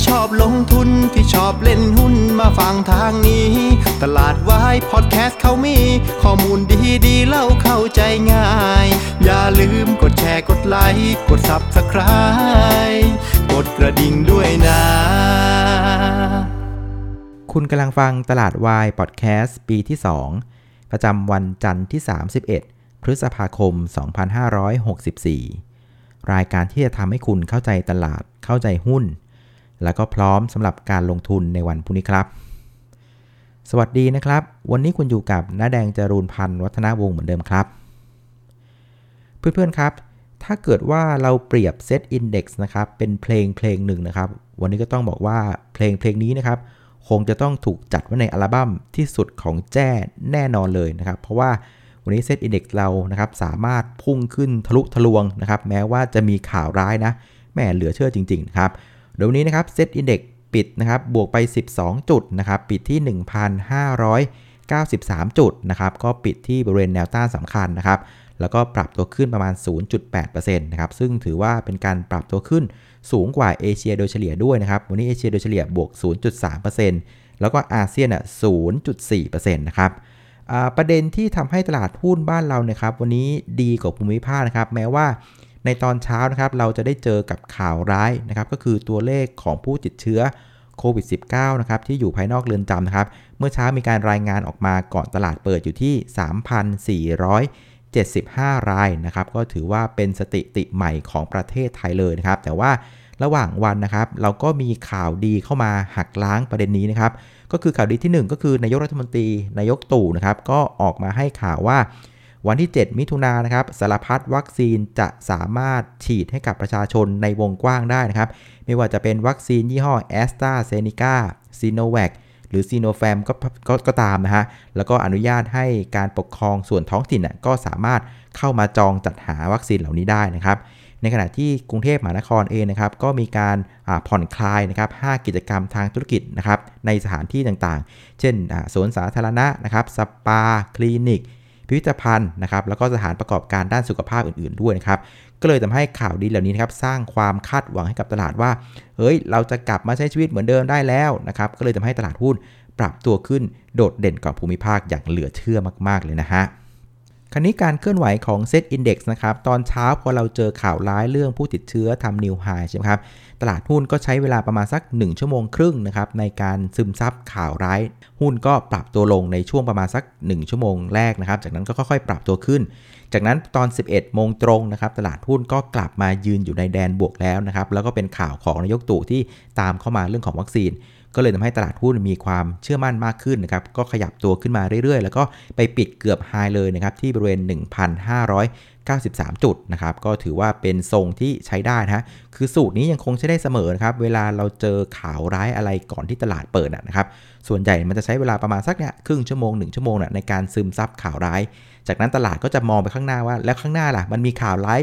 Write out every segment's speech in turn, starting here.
ที่ชอบลงทุนที่ชอบเล่นหุ้นมาฟังทางนี้ ตลาดวายพอดแคสต์เขามี ข้อมูลดีดีเล่าเข้าใจง่าย อย่าลืมกดแชร์กดไลค์กด Subscribe กดกระดิ่งด้วยนะ คุณกำลังฟังตลาดวายพอดแคสต์ปีที่ 2 ประจำวันจันทร์ที่ 31 พฤษภาคม 2564 รายการที่จะทำให้คุณเข้าใจตลาดเข้าใจหุ้น แล้วก็พร้อมสำหรับการลงทุนในวันพรุ่งนี้ครับ สวัสดีนะครับ วันนี้คุณอยู่กับน้าแดงจรูนพันธ์วัฒนาวงศ์เหมือนเดิมครับ เพื่อนๆครับถ้าเกิดว่าเราเปรียบเซตอินดี x นะครับ เป็นเพลงเพลงหนึ่งนะครับ วันนี้ก็ต้องบอกว่าเพลงเพลงนี้นะครับ คงจะต้องถูกจัดไว้ในอัลบั้มที่สุดของแจ้แน่นอนเลยนะครับ เพราะว่าวันนี้ SET Index เรานะครับสามารถพุ่งขึ้นทะลุทะลวงนะครับ แม้ว่าจะมีข่าวร้ายนะ แหมเหลือเชื่อจริงๆนะครับเดี๋ยววันนี้นะครับเซตอินเดี x ปิดนะครับบวกไป 12 จุดนะครับปิดที่ 1,593 จุดนะครับก็ปิดที่บริเวณแนวต้านสำคัญนะครับแล้วก็ปรับตัวขึ้นประมาณ 0.8%นะครับซึ่งถือว่าเป็นการปรับตัวขึ้นสูงกว่าเอเชียโดยเฉลี่ยด้วยนะครับวันนี้เอเชียโดยเฉลี่ยบวก 0.3%แล้วก็อาเซียนอะ 0.4%นะครับประเด็นที่ทำให้ตลาดหุ้นบ้านเราเนี่ยครับวันนี้ดีกว่าภูมิภาคนะครับแม้ว่า ในตอนเช้านะครับเราจะได้เจอกับข่าวร้ายนะครับก็คือตัวเลขของผู้ติดเชื้อโควิด -19 นะครับที่อยู่ภายนอกเรือนจำนะครับ เมื่อเช้ามีการรายงานออกมาก่อนตลาดเปิดอยู่ที่ 3,475 รายนะครับ ก็ถือว่าเป็นสถิติใหม่ของประเทศไทยเลยนะครับ แต่ว่าระหว่างวันนะครับ เราก็มีข่าวดีเข้ามาหักล้างประเด็นนี้นะครับ ก็คือข่าวดีที่ 1 ก็คือนายกรัฐมนตรีนายกตู่นะครับ ก็ออกมาให้ข่าวว่า วันที่ 7 มิถุนายนนะครับสารพัดวัคซีนจะสามารถฉีดให้กับประชาชนในวงกว้างได้นะครับ ไม่ว่าจะเป็นวัคซีนยี่ห้อแอสตราเซเนกาซิโนแวคหรือซิโนฟาร์มก็ก็ก็ตามนะฮะ แล้วก็อนุญาตให้การปกครองส่วนท้องถิ่นก็สามารถเข้ามาจองจัดหาวัคซีนเหล่านี้ได้นะครับ ในขณะที่กรุงเทพมหานครเองนะครับ ก็มีการผ่อนคลายนะครับ 5 กิจกรรมทางธุรกิจนะครับ ในสถานที่ต่างๆ เช่นสวนสาธารณะนะครับ สปา คลินิก พิพิธภัณฑ์นะครับแล้วก็สถานประกอบการด้านสุขภาพอื่นๆด้วยนะครับก็เลยทำให้ข่าวดีเหล่านี้นะครับสร้างความคาดหวังให้กับตลาดว่าเฮ้ยเราจะกลับมาใช้ชีวิตเหมือนเดิมได้แล้วนะครับก็เลยทำให้ตลาดหุ้นปรับตัวขึ้นโดดเด่นกว่าภูมิภาคอย่างเหลือเชื่อมาก ๆเลยนะฮะ คราวนี้การเคลื่อนไหวของเซตอินดี x นะครับ ตอนเช้าพอเราเจอข่าวร้ายเรื่องผู้ติดเชื้อทำ new high ใช่ไหมครับ ตลาดหุ้นก็ใช้เวลาประมาณสัก 1 ชั่วโมงครึ่งนะครับ ในการซึมซับข่าวร้าย หุ้นก็ปรับตัวลงในช่วงประมาณสัก 1 ชั่วโมงแรกนะครับ จากนั้นก็ค่อยๆ ปรับตัวขึ้น จากนั้นตอน 11 โมงตรงนะครับ ตลาดหุ้นก็กลับมายืนอยู่ในแดนบวกแล้วนะครับ แล้วก็เป็นข่าวของนายกตู่ที่ตามเข้ามาเรื่องของวัคซีน ก็เลยทำให้ตลาดหุ้นมีความเชื่อมั่นมากขึ้นนะครับ ก็ขยับตัวขึ้นมาเรื่อยๆ แล้วก็ไปปิดเกือบไฮเลยนะครับที่บริเวณ 1,593 จุดนะครับ ก็ถือว่าเป็นทรงที่ใช้ได้นะฮะคือสูตรนี้ยังคงใช้ได้เสมอนะครับ เวลาเราเจอข่าวร้ายอะไรก่อนที่ตลาดเปิดนะครับ ส่วนใหญ่มันจะใช้เวลาประมาณสักเนี่ยครึ่งชั่วโมง 1 ชั่วโมงนะในการซึมซับข่าวร้าย จากนั้นตลาดก็จะมองไปข้างหน้าว่า แล้วข้างหน้าล่ะมันมีข่าวร้าย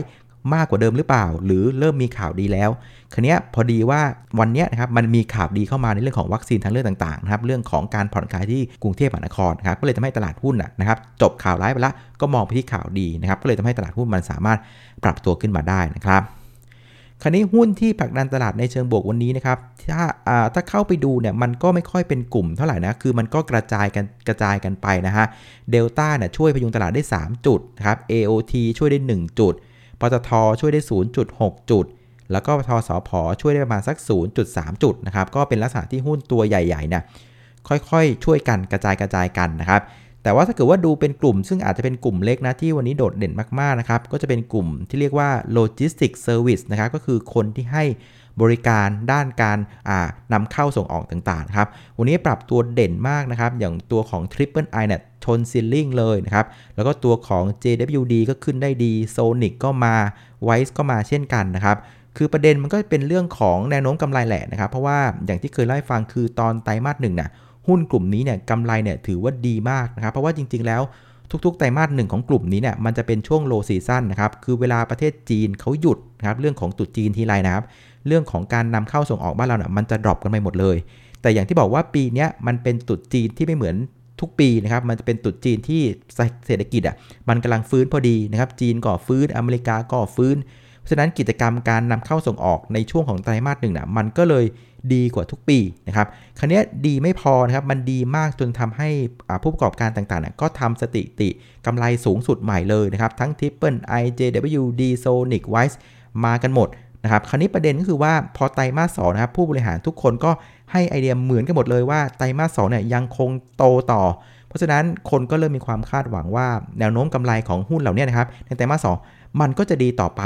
มากกว่าเดิมหรือเปล่า หรือเริ่มมีข่าวดีแล้วคันนี้พอดีว่าวันนี้นะครับมันมีข่าวดีเข้ามาในเรื่องของวัคซีนทางเลือกต่างๆนะครับเรื่องของการผ่อนคลายที่กรุงเทพมหานครนะครับก็เลยทำให้ตลาดหุ้นนะครับจบข่าวร้ายไปแล้วก็มองไปที่ข่าวดีนะครับก็เลยทำให้ตลาดหุ้นมันสามารถปรับตัวขึ้นมาได้นะครับคราวนี้หุ้นที่ผลักดันตลาดในเชิงบวกวันนี้นะครับถ้าถ้าเข้าไปดูเนี่ยมันก็ไม่ค่อยเป็นกลุ่มเท่าไหร่นะคือมันก็กระจายกันกระจายกันไปนะฮะเดลต้าเนี่ยช่วยพยุงตลาดได้ 3 จุดนะครับ AOT ช่วยได้ 1 จุด ปตทช่วยได้ 0.6 จุด แล้วก็ทสพช่วยได้ประมาณสัก 0.3 จุดนะครับ ก็เป็นลักษณะที่หุ้นตัวใหญ่ๆเนี่ยค่อยๆ ช่วยกันกระจายกระจายกันนะครับ แต่ว่าถ้าเกิดว่าดูเป็นกลุ่ม ซึ่งอาจจะเป็นกลุ่มเล็กนะที่วันนี้โดดเด่นมากๆนะครับ ก็จะเป็นกลุ่มที่เรียกว่า logistics service นะครับ ก็คือคนที่ให้ บริการด้านการนำเข้าส่งออกต่างๆครับ วันนี้ปรับตัวเด่นมากนะครับ อย่างตัวของ Triple I เนี่ยชน ceiling เลยนะครับ แล้วก็ตัวของ JWD ก็ขึ้นได้ดี Sonic ก็มา Wise ก็มาเช่นกันนะครับคือประเด็นมันก็เป็นเรื่องของแนวโน้มกำไรแหละนะครับ เพราะว่าอย่างที่เคยเล่าให้ฟังคือตอนไตรมาสหนึ่งน่ะหุ้นกลุ่มนี้เนี่ยกำไรเนี่ยถือว่าดีมากนะครับ เพราะว่าจริงๆแล้ว ทุกๆ ไตรมาสหนึ่งของกลุ่มนี้เนี่ยมันจะเป็นช่วงโลซีซั o นนะครับ คือเวลาประเทศจีนเขาหยุดนะครับเรื่องของตรุษจีนทีไรนะครับ เรื่องของการนำเข้าส่งออกบ้านเราเนี่ยมันจะ drop กันไปหมดเลย แต่อย่างที่บอกว่าปีนี้มันเป็นตรุษจีนที่ไม่เหมือนทุกปีนะครับ มันจะเป็นตรุษจีนที่เศรษฐกิจอะมันกำลังฟื้นพอดีนะครับ จีนก็ฟื้นอเมริกาก็ฟื้นฉราะฉะนั้นกิจกรรมการนำเข้าส่งออกในช่วงของไตรมาสหนึ่งนะมันก็เลย ดีกว่าทุกปีนะครับครั้นี้ดีไม่พอนะครับ มันดีมากจนทำให้ผู้ประกอบการต่างๆ ก็ทำสติติกำไรสูงสุดใหม่เลยนะครับ ทั้ง Triple I JW D Sonic Wise มากันหมดนะครับ คราวนี้ประเด็นก็คือว่าพอไตรมาสสองนะครับ ผู้บริหารทุกคนก็ให้ไอเดียเหมือนกันหมดเลยว่าไตรมาสสองเนี่ยยังคงโตต่อ เพราะฉะนั้นคนก็เริ่มมีความคาดหวังว่าแนวโน้มกำไรของหุ้นเหล่านี้นะครับ ในไตรมาสสองมันก็จะดีต่อไป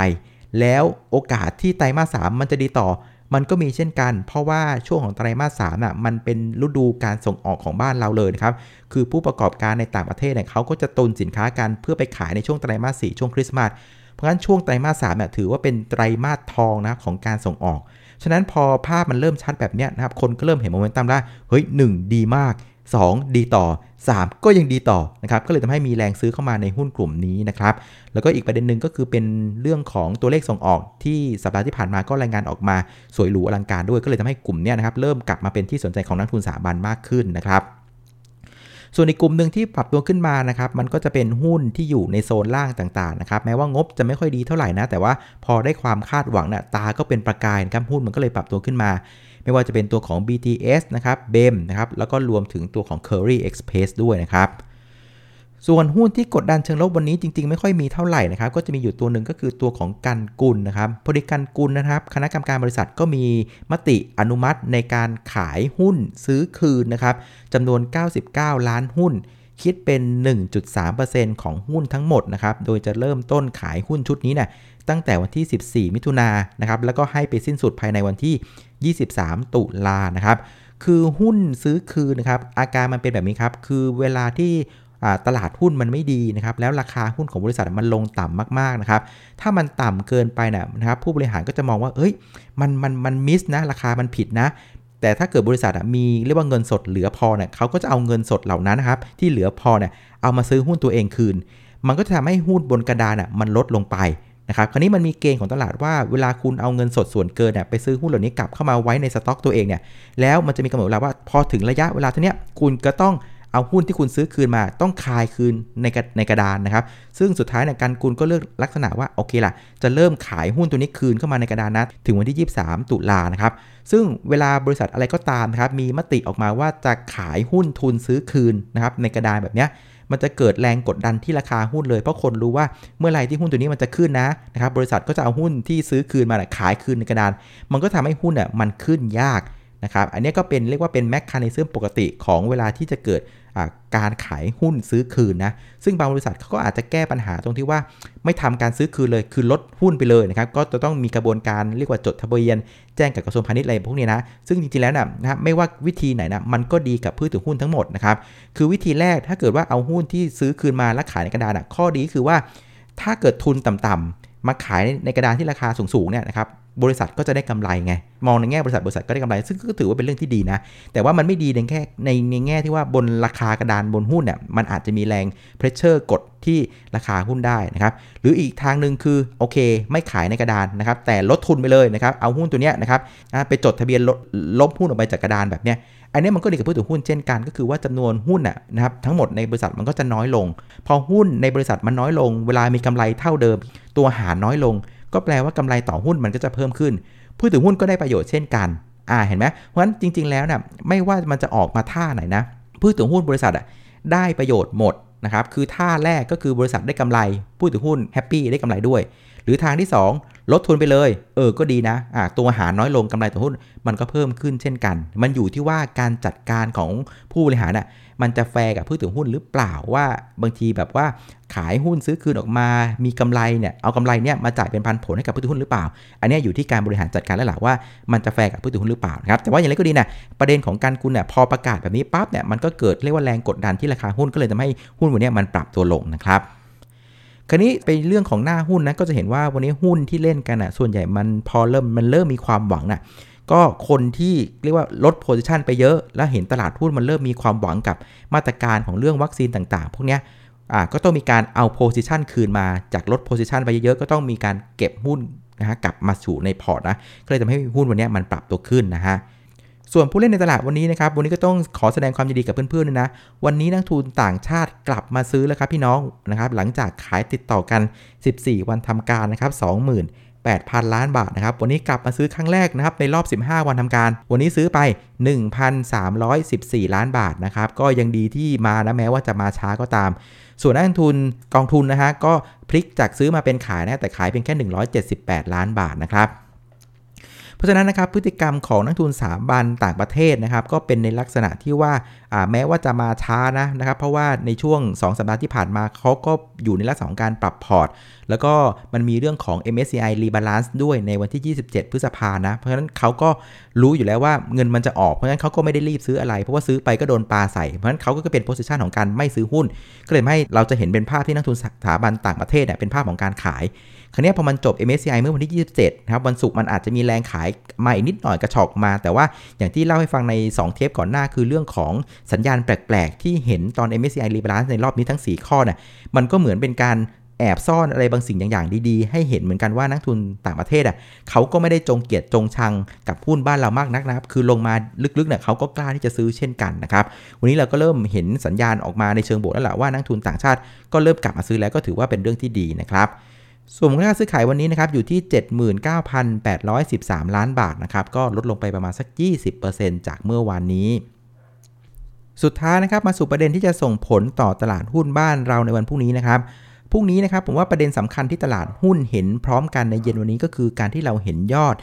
แล้วโอกาสที่ไตรมาสสามมันจะดีต่อ มันก็มีเช่นกัน เพราะว่าช่วงของไตรมาสสามอะมันเป็นฤดูการส่งออกของบ้านเราเลยนะครับ คือผู้ประกอบการในต่างประเทศเนี่ยเขาก็จะตุนสินค้ากันเพื่อไปขายในช่วงไตรมาสสี่ช่วงคริสต์มาส เพราะฉะนั้นช่วงไตรมาสสามเนี่ยถือว่าเป็นไตรมาสทองนะของการส่งออก ฉะนั้นพอภาพมันเริ่มชัดแบบนี้นะครับ คนก็เริ่มเห็นโมเมนตัมแล้ว เฮ้ยหนึ่งดีมาก 2 ดีต่อ 3 ก็ยังดีต่อนะครับก็เลยทำให้มีแรงซื้อเข้ามาในหุ้นกลุ่มนี้นะครับแล้วก็อีกประเด็นหนึ่งก็คือเป็นเรื่องของตัวเลขส่งออกที่สัปดาห์ที่ผ่านมาก็รายงานออกมาสวยหรูอลังการด้วย ก็เลยทำให้กลุ่มนี้นะครับเริ่มกลับมาเป็นที่สนใจของนักทุนสถาบันมากขึ้นนะครับส่วนอีกกลุ่มหนึ่งที่ปรับตัวขึ้นมานะครับ มันก็จะเป็นหุ้นที่อยู่ในโซนล่างต่างๆนะครับ แม้ว่างบจะไม่ค่อยดีเท่าไหร่นะ แต่ว่าพอได้ความคาดหวังนะ่ะตาก็เป็นประกายนะครับ หุ้นมันก็เลยปรับตัวขึ้นมา ไม่ว่าจะเป็นตัวของ BTS นะครับ BEM นะครับ แล้วก็รวมถึงตัวของ Curry Express ด้วยนะครับ ส่วนหุ้นที่กดดันเชิงลบวันนี้จริง ๆ ไม่ค่อยมีเท่าไหร่นะครับ ก็จะมีอยู่ตัวหนึ่งก็คือตัวของกันกุลนะครับพอดีกันกุลนะครับ คณะกรรมการบริษัทก็มีมติอนุมัติในการขายหุ้นซื้อคืนนะครับจำนวน 99 ล้านหุ้นคิดเป็น 1.3%ของหุ้นทั้งหมดนะครับ โดยจะเริ่มต้นขายหุ้นชุดนี้เนะ ตั้งแต่วันที่ 14 มิถุนายนนะครับแล้วก็ให้ไปสิ้นสุดภายในวันที่ 23 ตุลานะครับคือหุ้นซื้อคืนนะครับอาการมันเป็นแบบนี้ครับคือเวลาที่ตลาดหุ้นมันไม่ดีนะครับแล้วราคาหุ้นของบริษัทมันลงต่ำมากๆนะครับถ้ามันต่ำเกินไปนะครับผู้บริหารก็จะมองว่าเอ้ยมันมันมันมิสนะราคามันผิดนะแต่ถ้าเกิดบริษัทมีเรียกว่าเงินสดเหลือพอเนี่ยเขาก็จะเอาเงินสดเหล่านั้นนะครับที่เหลือพอเนี่ยเอามาซื้อหุ้นตัวเองคืน มันก็จะทำให้หุ้นบนกระดานอะมันลดลงไป นะครับ คราวนี้มันมีเกณฑ์ของตลาดว่าเวลาคุณเอาเงินสดส่วนเกินเนี่ยไปซื้อหุ้นเหล่านี้กลับเข้ามาไว้ในสต็อกตัวเองเนี่ย แล้วมันจะมีกำหนดเวลาว่าพอถึงระยะเวลาเท่านี้คุณก็ต้องเอาหุ้นที่คุณซื้อคืนมาต้องคายคืนในในกระดานนะครับ ซึ่งสุดท้ายเนี่ยการกุลก็เลือกลักษณะว่าโอเคล่ะ จะเริ่มขายหุ้นตัวนี้คืนเข้ามาในกระดานนะถึงวันที่ 23 ตุลานะครับ ซึ่งเวลาบริษัทอะไรก็ตามนะครับมีมติออกมาว่าจะขายหุ้นทุนซื้อคืนนะครับในกระดานแบบเนี้ย มันจะเกิดแรงกดดันที่ราคาหุ้นเลย เพราะคนรู้ว่าเมื่อไรที่หุ้นตัวนี้มันจะขึ้นนะนะครับบริษัทก็จะเอาหุ้นที่ซื้อคืนมาขายคืนในกระดาน มันก็ทำให้หุ้นอะมันขึ้นยาก นะครับ อันนี้ก็เป็นเรียกว่าเป็นแมคคานิซึมปกติของเวลาที่จะเกิดการขายหุ้นซื้อคืนนะ ซึ่งบางบริษัทเขาก็อาจจะแก้ปัญหาตรงที่ว่าไม่ทำการซื้อคืนเลย คือลดหุ้นไปเลยนะครับ ก็จะต้องมีกระบวนการเรียกว่าจดทะเบียน แจ้งกับกระทรวงพาณิชย์อะไรพวกนี้นะ ซึ่งจริงๆแล้วนะนะไม่ว่าวิธีไหนนะมันก็ดีกับผู้ถือหุ้นทั้งหมดนะครับ คือวิธีแรกถ้าเกิดว่าเอาหุ้นที่ซื้อคืนมาแล้วขายในกระดานนะข้อดีคือว่า ถ้าเกิดทุนต่ำๆมาขายในกระดานที่ราคาสูงๆเนี่ยนะครับ บริษัทก็จะได้กำไรไง มองในแง่บริษัทบริษัทก็ได้กำไร ซึ่งก็ถือว่าเป็นเรื่องที่ดีนะ แต่ว่ามันไม่ดีในแค่ในในแง่ที่ว่าบนราคากระดานบนหุ้นเนี่ยมันอาจจะมีแรงเพรสเชอร์กดที่ราคาหุ้นได้นะครับหรืออีกทางหนึ่งคือโอเค ไม่ขายในกระดานนะครับแต่ลดทุนไปเลยนะครับเอาหุ้นตัวเนี้ยนะครับไปจดทะเบียนลลบหุ้นออกไปจากกระดานแบบเนี้ยอันนี้มันก็ดีกับผู้ถือหุ้นเช่นกันก็คือว่าจำนวนหุ้นนะครับทั้งหมดในบริษัทมันก็จะน้อยลง พอหุ้นในบริษัทมันน้อยลง เวลามีกำไรเท่าเดิม ตัวหารน้อยลง ก็แปลว่ากำไรต่อหุ้นมันก็จะเพิ่มขึ้น ผู้ถือหุ้นก็ได้ประโยชน์เช่นกัน อ่า เห็นไหมเพราะฉะนั้นจริง ๆ แล้วนะ่ะไม่ว่ามันจะออกมาท่าไหนนะ ผู้ถือหุ้นบริษัทอะได้ประโยชน์หมดนะครับ คือท่าแรกก็คือบริษัทได้กำไร ผู้ถือหุ้นแฮปปี้ได้กำไรด้วย หรือทางที่ 2 ลดทุนไปเลย เออ ก็ดีนะอ่าตัวหารน้อยลงกำไรต่อหุ้น มันก็เพิ่มขึ้นเช่นกัน มันอยู่ที่ว่าการจัดการของผู้บริหารน่ะ มันจะแฟร์กับผู้ถือหุ้นหรือเปล่าว่าบางทีแบบว่าขายหุ้นซื้อคืนออกมา มีกำไรเนี่ย เอากำไรเนี่ยมาจ่ายเป็นปันผลให้กับผู้ถือหุ้นหรือเปล่า อันนี้อยู่ที่การบริหารจัดการแล้วล่ะว่ามันจะแฟร์กับผู้ถือหุ้นหรือเปล่านะครับ แต่ว่าอย่างไรก็ดีนะประเด็นของกันกุลเนี่ยพอประกาศแบบนี้ปั๊บเนี่ย มันก็เกิดเรียกว่าแรงกดดันที่ราคาหุ้นก็เลยทำให้หุ้นวันนี้มันปรับตัวลงนะครับ คราวนี้เป็นเรื่องของหน้าหุ้นนะก็จะเห็นว่าวันนี้หุ้นที่เล่นกันอะส่วนใหญ่มันพอเริ่มมันเริ่มมีความหวังนะก็คนที่เรียกว่าลด position ไปเยอะ แล้วเห็นตลาดหุ้นมันเริ่มมีความหวังกับมาตรการของเรื่องวัคซีนต่างๆ พวกเนี้อ่าก็ต้องมีการเอา position คืนมาจากลด position ไปเยอะๆก็ต้องมีการเก็บหุ้นนะฮะกลับมาสู่ในพอร์ตนะก็เลยทำให้หุ้นวันนี้มันปรับตัวขึ้นนะฮะ ส่วนผู้เล่นในตลาดวันนี้นะครับ วันนี้ก็ต้องขอแสดงความยินดีกับเพื่อนๆด้วยนะ วันนี้นักทุนต่างชาติกลับมาซื้อแล้วครับพี่น้องนะครับ หลังจากขายติดต่อกัน 14 วันทำการนะครับ28,000 ล้านบาทนะครับ วันนี้กลับมาซื้อครั้งแรกนะครับในรอบ 15 วันทำการ วันนี้ซื้อไป 1,314 ล้านบาทนะครับ ก็ยังดีที่มานะแม้ว่าจะมาช้าก็ตาม ส่วนนักลงทุนกองทุนนะฮะก็พลิกจากซื้อมาเป็นขายนะแต่ขายเพียงแค่ 178 ล้านบาทนะครับ ราะฉะนั้นนะครับพฤติกรรมของนักทุนสถาบันต่างประเทศนะครับก็เป็นในลักษณะที่ว่า แม้ว่าจะมาช้านะนะครับ เพราะว่าในช่วง 2 สัปดาห์ที่ผ่านมาเขาก็อยู่ในลักษณะของการปรับพอร์ต แล้วก็มันมีเรื่องของ MSCI Rebalance ด้วยในวันที่ 27 พฤษภานะ เพราะฉะนั้นเขาก็รู้อยู่แล้วว่าเงินมันจะออก เพราะฉะนั้นเขาก็ไม่ได้รีบซื้ออะไร เพราะว่าซื้อไปก็โดนปาใส่ เพราะฉะนั้นเขาก็เป็น position ของการไม่ซื้อหุ้น ก็เลยให้เราจะเห็นเป็นภาพที่นักลงทุนสถาบันต่างประเทศเนี่ยเป็นภาพของการขายคราวนี้พอมันจบ MSCI เมื่อวันที่ 27นะครับวันศุกร์มันอาจจะมีแรงขายมาอีกนิดหน่อยกระชอกมา แต่ว่าอย่างที่เล่าให้ฟังใน 2 เทปก่อนหน้าคือเรื่องของสัญญาณแปลกๆ ที่เห็นตอน MSCI Rebalance ในรอบนี้ทั้ง 4 ข้อเนี่ยมันก็เหมือนเป็นการแอบซ่อนอะไรบางสิ่งอย่างๆดีๆ ให้เห็นเหมือนกันว่านักทุนต่างประเทศอะเขาก็ไม่ได้จงเกียรติจงชังกับหุ้นบ้านเรามากนักนะครับ คือลงมาลึกๆเนี่ยเขาก็กล้าที่จะซื้อเช่นกันนะครับ วันนี้เราก็เริ่มเห็นสัญญาณออกมาในเชิงบวกแล้วแหละว่านักทุนต่างชาติก็เริ่มกลับมาซื้อแล้วก็ถือว่าเป็นเรื่องที่ดีนะครับส่วนมูลค่าซื้อขายวันนี้นะครับอยู่ที่ 79,813 ล้านบาทนะครับก็ลดลงไปประมาณสัก 20%จากเมื่อวานนี้ สุดท้ายนะครับมาสู่ประเด็นที่จะส่งผลต่อตลาดหุ้นบ้านเราในวันพรุ่งนี้นะครับพรุ่งนี้นะครับผมว่าประเด็นสำคัญที่ตลาดหุ้นเห็นพร้อมกันในเย็นวันนี้ก็คือการที่เราเห็นยอด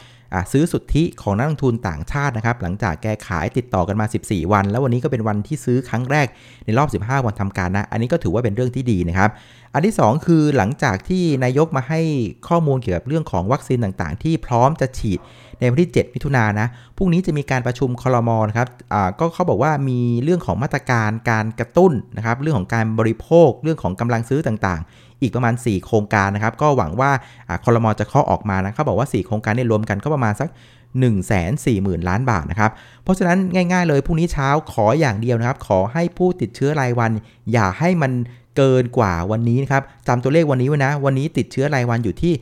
ซื้อสุทธิของนักลงทุนต่างชาตินะครับหลังจากแกขายติดต่อกันมา 14 วัน แล้ววันนี้ก็เป็นวันที่ซื้อครั้งแรกในรอบ 15 วันทำการนะ อันนี้ก็ถือว่าเป็นเรื่องที่ดีนะครับอันที่ 2 คือหลังจากที่นายกมาให้ข้อมูลเกี่ยวกับเรื่องของวัคซีนต่างๆ ที่พร้อมจะฉีดในวันที่ 7 มิถุนายนนะ พรุ่งนี้จะมีการประชุมคอรมอนะครับก็เขาบอกว่ามีเรื่องของมาตรการการกระตุ้นนะครับ เรื่องของการบริโภค เรื่องของกำลังซื้อต่างๆ อีกประมาณ 4 โครงการนะครับ ก็หวังว่าคอรมอจะเคาะออกมานะเขาบอกว่า 4 โครงการเนี่ยรวมกันก็ประมาณสัก1 4 0 0 0 0 ล้านบาทนะครับ เพราะฉะนั้นง่าย ๆ เลยพรุ่งนี้เช้าขออย่างเดียวนะครับ ขอให้ผู้ติดเชื้อรายวัน อย่าให้มันเกินกว่าวันนี้นะครับจำตัวเลขวันนี้ไว้นะ วันนี้ติดเชื้อรายวันอยู่ที่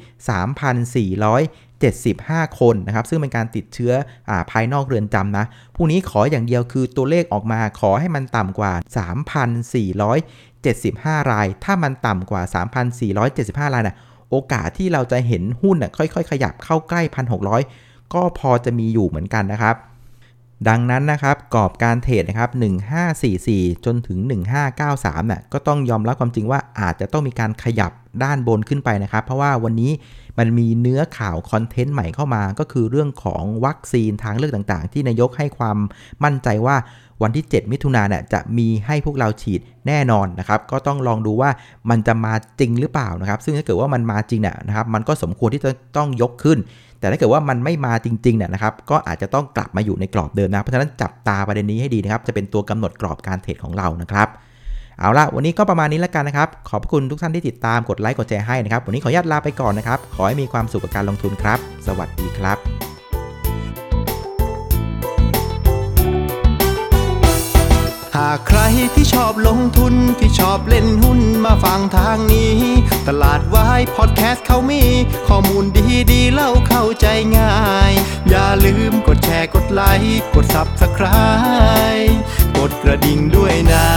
3,400 75 คนนะครับ ซึ่งเป็นการติดเชื้ออภายนอกเรือนจำนะพรุ่งนี้ขออย่างเดียวคือตัวเลขออกมาขอให้มันต่ำกว่า 3,475 ราย ถ้ามันต่ำกว่า 3,475 รายนะโอกาสที่เราจะเห็นหุ้นนะค่อยๆ ขยับเข้าใกล้ 1,600 ก็พอจะมีอยู่เหมือนกันนะครับ ดังนั้นนะครับ กรอบการเทรดนะครับ 1544 จนถึง 1593เนี่ยก็ต้องยอมรับความจริงว่าอาจจะต้องมีการขยับด้านบนขึ้นไปนะครับ เพราะว่าวันนี้ มันมีเนื้อข่าวคอนเทนต์ใหม่เข้ามา ก็คือเรื่องของวัคซีนทางเลือกต่างๆ ที่นายกให้ความมั่นใจว่าวันที่ 7 มิถุนายนจะมีให้พวกเราฉีดแน่นอนนะครับ ก็ต้องลองดูว่ามันจะมาจริงหรือเปล่านะครับ ซึ่งถ้าเกิดว่ามันมาจริงเนี่ยนะครับ มันก็สมควรที่จะต้องยกขึ้น แต่ถ้าเกิดว่ามันไม่มาจริงๆเนี่ยนะครับ ก็อาจจะต้องกลับมาอยู่ในกรอบเดิมนะ เพราะฉะนั้นจับตาประเด็นนี้ให้ดีนะครับ จะเป็นตัวกำหนดกรอบการเทรดของเรานะครับ เอาละวันนี้ก็ประมาณนี้แล้วกันนะครับ ขอบคุณทุกท่านที่ติดตามกดไลค์กดแชร์ให้นะครับ วันนี้ขออนุญาตลาไปก่อนนะครับ ขอให้มีความสุขกับการลงทุนครับ สวัสดีครับหากใครที่ชอบลงทุนที่ชอบเล่นหุ้นมาฟังทางนี้ ตลาดวายพอดแคสต์เขามี ข้อมูลดีดีเล่าเข้าใจง่าย อย่าลืมกดแชร์กดไลค์กด Subscribe กดกระดิ่งด้วยนะ